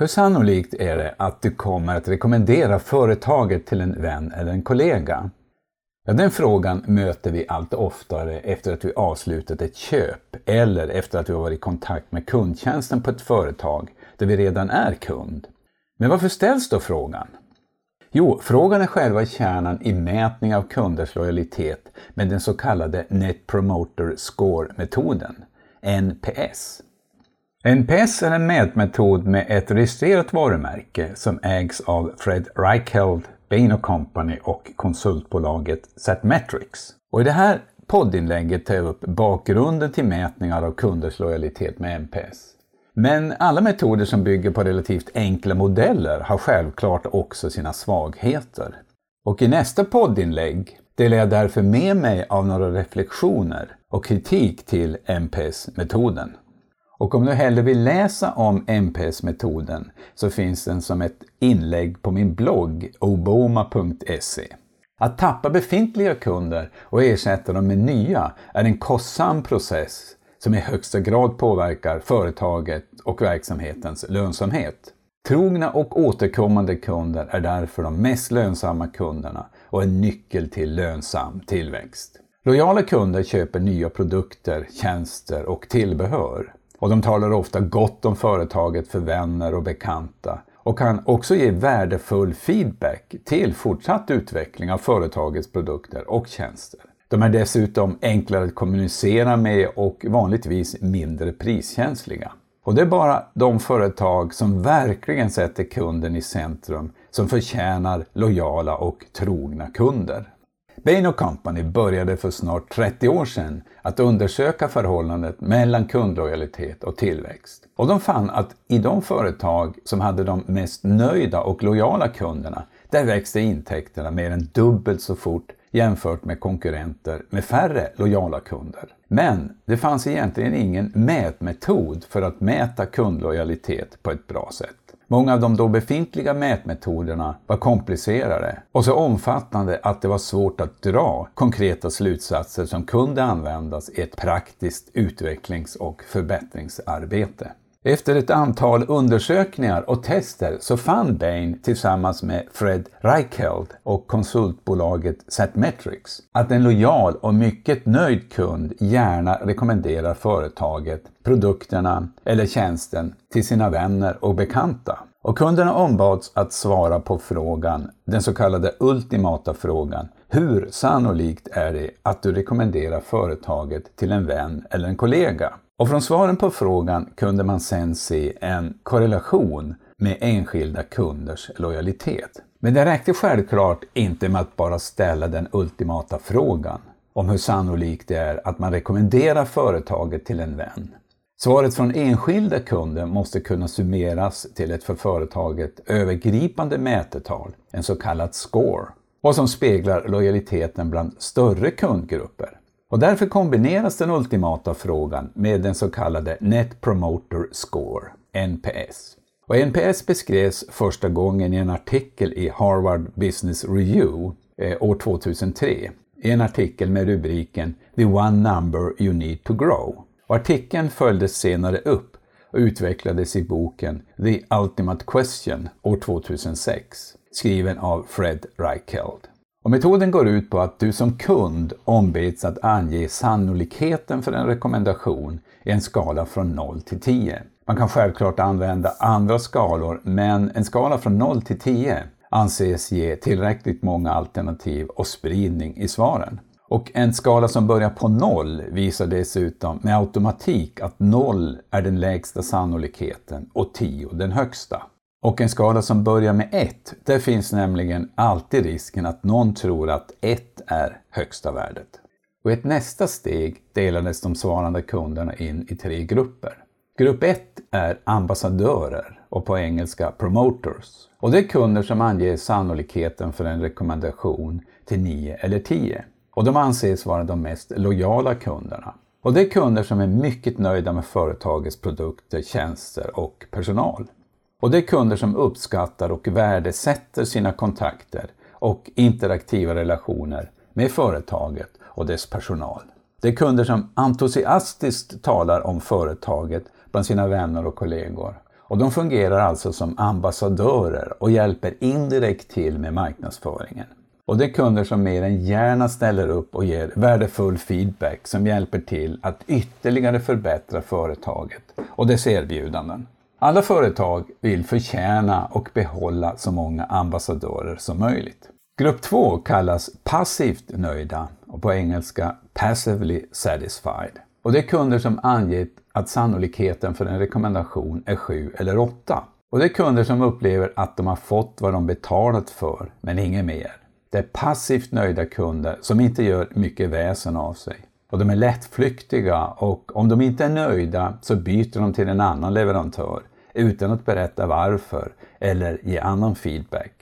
Hur sannolikt är det att du kommer att rekommendera företaget till en vän eller en kollega? Ja, den frågan möter vi allt oftare efter att vi avslutat ett köp eller efter att vi varit i kontakt med kundtjänsten på ett företag där vi redan är kund. Men varför ställs då frågan? Jo, frågan är själva kärnan i mätning av kunders lojalitet med den så kallade Net Promoter Score-metoden, NPS. NPS är en mätmetod med ett registrerat varumärke som ägs av Fred Reichheld, Bain Company och konsultbolaget Satmetrics. Och I det här poddinlägget tar jag upp bakgrunden till mätningar av kunders lojalitet med NPS. Men alla metoder som bygger på relativt enkla modeller har självklart också sina svagheter. Och i nästa poddinlägg delar jag därför med mig av några reflektioner och kritik till NPS-metoden. Och om du hellre vill läsa om MPS-metoden så finns den som ett inlägg på min blogg oboma.se. Att tappa befintliga kunder och ersätta dem med nya är en kostsam process som i högsta grad påverkar företaget och verksamhetens lönsamhet. Trogna och återkommande kunder är därför de mest lönsamma kunderna och en nyckel till lönsam tillväxt. Lojala kunder köper nya produkter, tjänster och tillbehör. Och de talar ofta gott om företaget för vänner och bekanta och kan också ge värdefull feedback till fortsatt utveckling av företagets produkter och tjänster. De är dessutom enklare att kommunicera med och vanligtvis mindre priskänsliga. Och det är bara de företag som verkligen sätter kunden i centrum som förtjänar lojala och trogna kunder. Bain Company började för snart 30 år sedan att undersöka förhållandet mellan kundlojalitet och tillväxt. Och de fann att i de företag som hade de mest nöjda och lojala kunderna, där växte intäkterna mer än dubbelt så fort jämfört med konkurrenter med färre lojala kunder. Men det fanns egentligen ingen mätmetod för att mäta kundlojalitet på ett bra sätt. Många av de då befintliga mätmetoderna var komplicerade och så omfattande att det var svårt att dra konkreta slutsatser som kunde användas i ett praktiskt utvecklings och förbättringsarbete. Efter ett antal undersökningar och tester så fann Bain tillsammans med Fred Reichheld och konsultbolaget Satmetrics att en lojal och mycket nöjd kund gärna rekommenderar företaget, produkterna eller tjänsten till sina vänner och bekanta. Och kunderna ombads att svara på frågan, den så kallade ultimata frågan, hur sannolikt är det att du rekommenderar företaget till en vän eller en kollega? Och från svaren på frågan kunde man sen se en korrelation med enskilda kunders lojalitet. Men det räckte självklart inte med att bara ställa den ultimata frågan om hur sannolikt det är att man rekommenderar företaget till en vän. Svaret från enskilda kunder måste kunna summeras till ett för företaget övergripande mätetal, en så kallad score, och som speglar lojaliteten bland större kundgrupper. Och därför kombineras den ultimata frågan med den så kallade Net Promoter Score, NPS. Och NPS beskrevs första gången i en artikel i Harvard Business Review eh, år 2003 i en artikel med rubriken “The one number you need to grow”. Och artikeln följdes senare upp och utvecklades i boken “The Ultimate Question” år 2006, skriven av Fred Reichelt. Och metoden går ut på att du som kund ombeds att ange sannolikheten för en rekommendation i en skala från 0 till 10. Man kan självklart använda andra skalor, men en skala från 0 till 10 anses ge tillräckligt många alternativ och spridning i svaren. Och en skala som börjar på 0 visar dessutom med automatik att 0 är den lägsta sannolikheten och 10 den högsta. Och en skala som börjar med 1, där finns nämligen alltid risken att någon tror att 1 är högsta värdet. Och i ett nästa steg delades de svarande kunderna in i tre grupper. Grupp 1 är ambassadörer och på engelska promoters. Och det är kunder som anger sannolikheten för en rekommendation till 9 eller 10. Och de anses vara de mest lojala kunderna. Och det är kunder som är mycket nöjda med företagets produkter, tjänster och personal. Och det är kunder som uppskattar och värdesätter sina kontakter och interaktiva relationer med företaget och dess personal. Det är kunder som entusiastiskt talar om företaget bland sina vänner och kollegor Och de fungerar alltså som ambassadörer och hjälper indirekt till med marknadsföringen. Och det är kunder som mer än gärna ställer upp och ger värdefull feedback som hjälper till att ytterligare förbättra företaget och dess erbjudanden. Alla företag vill förtjäna och behålla så många ambassadörer som möjligt. Grupp 2 kallas passivt nöjda och på engelska passively satisfied. Och det är kunder som angett att sannolikheten för en rekommendation är 7 eller 8. Och det är kunder som upplever att de har fått vad de betalat för, men inget mer. Det är passivt nöjda kunder som inte gör mycket väsen av sig. Och de är lättflyktiga och om de inte är nöjda så byter de till en annan leverantör utan att berätta varför eller ge annan feedback.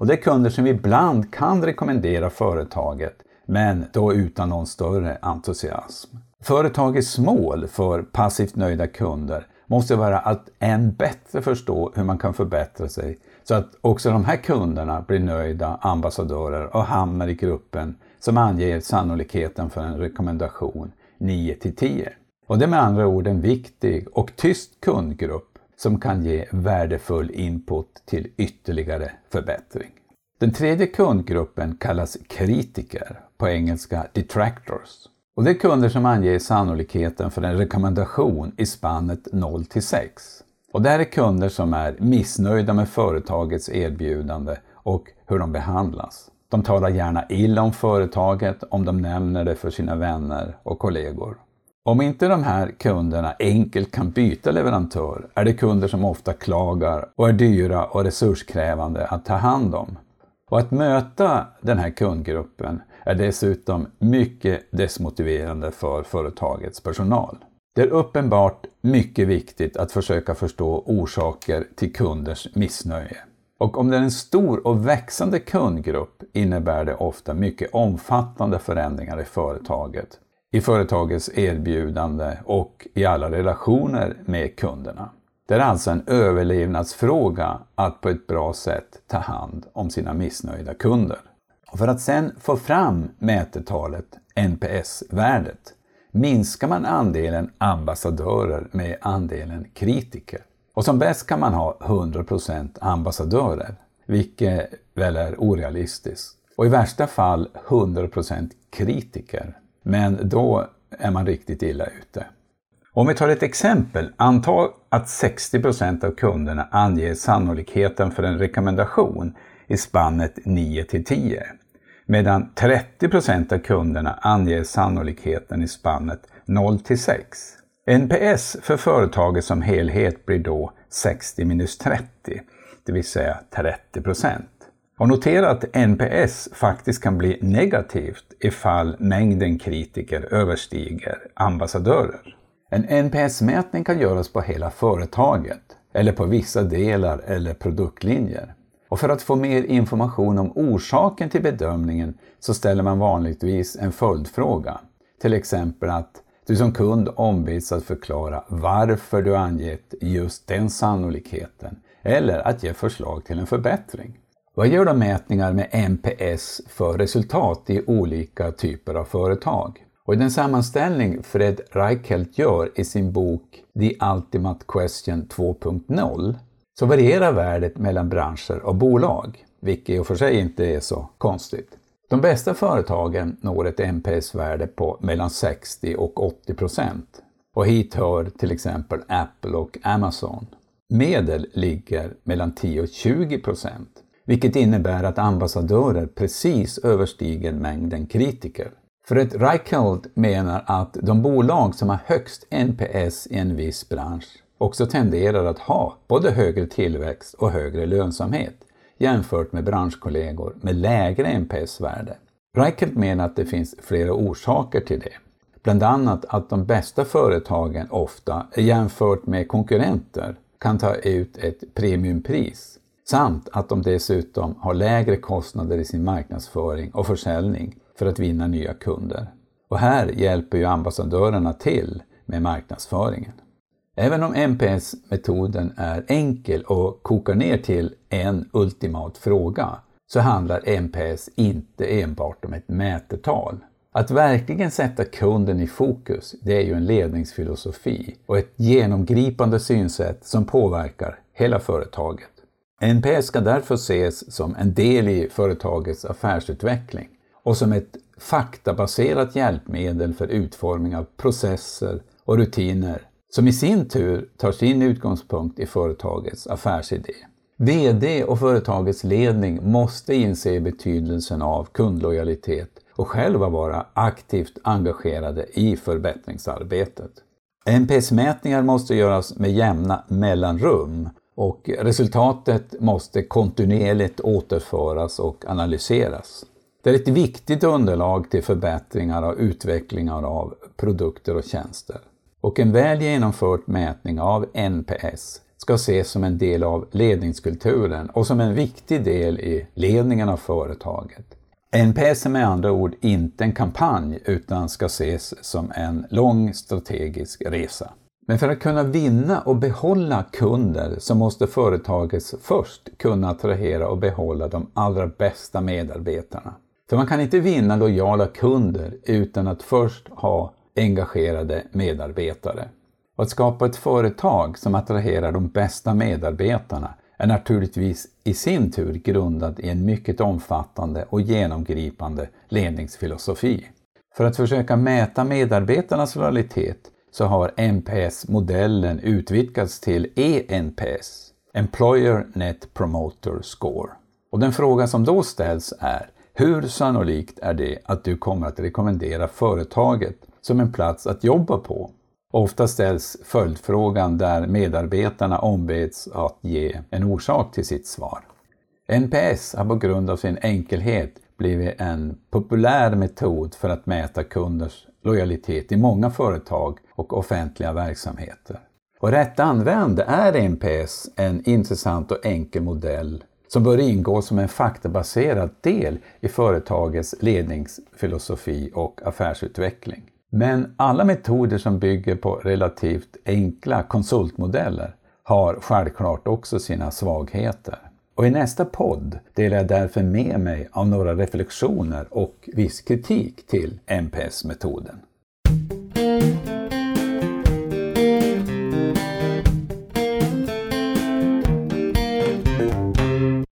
Och det är kunder som ibland kan rekommendera företaget men då utan någon större entusiasm. Företagets mål för passivt nöjda kunder måste vara att än bättre förstå hur man kan förbättra sig så att också de här kunderna blir nöjda ambassadörer och hamnar i gruppen som anger sannolikheten för en rekommendation 9 till 10. Och det är med andra ord en viktig och tyst kundgrupp som kan ge värdefull input till ytterligare förbättring. Den tredje kundgruppen kallas kritiker, på engelska detractors. Och det är kunder som anger sannolikheten för en rekommendation i spannet 0 till 6. Och det här är kunder som är missnöjda med företagets erbjudande och hur de behandlas. De talar gärna illa om företaget om de nämner det för sina vänner och kollegor. Om inte de här kunderna enkelt kan byta leverantör är det kunder som ofta klagar och är dyra och resurskrävande att ta hand om. Och att möta den här kundgruppen är dessutom mycket desmotiverande för företagets personal. Det är uppenbart mycket viktigt att försöka förstå orsaker till kunders missnöje. Och om det är en stor och växande kundgrupp innebär det ofta mycket omfattande förändringar i företaget, i företagets erbjudande och i alla relationer med kunderna. Det är alltså en överlevnadsfråga att på ett bra sätt ta hand om sina missnöjda kunder. Och för att sedan få fram mätetalet, NPS-värdet, minskar man andelen ambassadörer med andelen kritiker. Och som bäst kan man ha 100% ambassadörer, vilket väl är orealistiskt. Och i värsta fall 100% kritiker. Men då är man riktigt illa ute. Om vi tar ett exempel, anta att 60% av kunderna anger sannolikheten för en rekommendation i spannet 9 till 10 medan 30% av kunderna anger sannolikheten i spannet 0 till 6. NPS för företaget som helhet blir då 60 minus 30, det vill säga 30 Och notera att NPS faktiskt kan bli negativt ifall mängden kritiker överstiger ambassadörer. En NPS-mätning kan göras på hela företaget eller på vissa delar eller produktlinjer. Och för att få mer information om orsaken till bedömningen så ställer man vanligtvis en följdfråga. Till exempel att du som kund ombeds att förklara varför du angett just den sannolikheten eller att ge förslag till en förbättring. Vad gör då mätningar med NPS för resultat i olika typer av företag? Och i den sammanställning Fred Reichelt gör i sin bok The Ultimate Question 2.0 så varierar värdet mellan branscher och bolag, vilket i och för sig inte är så konstigt. De bästa företagen når ett NPS-värde på mellan 60 och 80 procent. Och hit hör till exempel Apple och Amazon. Medel ligger mellan 10 och 20 procent, vilket innebär att ambassadörer precis överstiger mängden kritiker. Fred Reichelt menar att de bolag som har högst NPS i en viss bransch också tenderar att ha både högre tillväxt och högre lönsamhet jämfört med branschkollegor med lägre NPS-värde. Reichelt menar att det finns flera orsaker till det. Bland annat att de bästa företagen ofta, jämfört med konkurrenter, kan ta ut ett premiumpris samt att de dessutom har lägre kostnader i sin marknadsföring och försäljning för att vinna nya kunder. Och här hjälper ju ambassadörerna till med marknadsföringen. Även om NPS-metoden är enkel och kokar ner till en ultimat fråga så handlar NPS inte enbart om ett mätetal. Att verkligen sätta kunden i fokus, det är ju en ledningsfilosofi och ett genomgripande synsätt som påverkar hela företaget. NPS ska därför ses som en del i företagets affärsutveckling och som ett faktabaserat hjälpmedel för utformning av processer och rutiner som i sin tur tar sin utgångspunkt i företagets affärsidé. VD och företagets ledning måste inse betydelsen av kundlojalitet och själva vara aktivt engagerade i förbättringsarbetet. NPS-mätningar måste göras med jämna mellanrum och resultatet måste kontinuerligt återföras och analyseras. Det är ett viktigt underlag till förbättringar och utvecklingar av produkter och tjänster. Och en väl genomförd mätning av NPS ska ses som en del av ledningskulturen och som en viktig del i ledningen av företaget. NPS är med andra ord inte en kampanj utan ska ses som en lång strategisk resa. Men för att kunna vinna och behålla kunder så måste företaget först kunna attrahera och behålla de allra bästa medarbetarna. För man kan inte vinna lojala kunder utan att först ha engagerade medarbetare. Och att skapa ett företag som attraherar de bästa medarbetarna är naturligtvis i sin tur grundad i en mycket omfattande och genomgripande ledningsfilosofi. För att försöka mäta medarbetarnas lojalitet så har NPS-modellen utvidgats till ENPS, Employer Net Promoter Score. Och den fråga som då ställs är, hur sannolikt är det att du kommer att rekommendera företaget som en plats att jobba på? Ofta ställs följdfrågan där medarbetarna ombeds att ge en orsak till sitt svar. NPS har på grund av sin enkelhet blivit en populär metod för att mäta kunders lojalitet i många företag och offentliga verksamheter. Och rätt använd är NPS en intressant och enkel modell som bör ingå som en faktabaserad del i företagets ledningsfilosofi och affärsutveckling. Men alla metoder som bygger på relativt enkla konsultmodeller har självklart också sina svagheter. Och i nästa podd delar jag därför med mig av några reflektioner och viss kritik till NPS-metoden.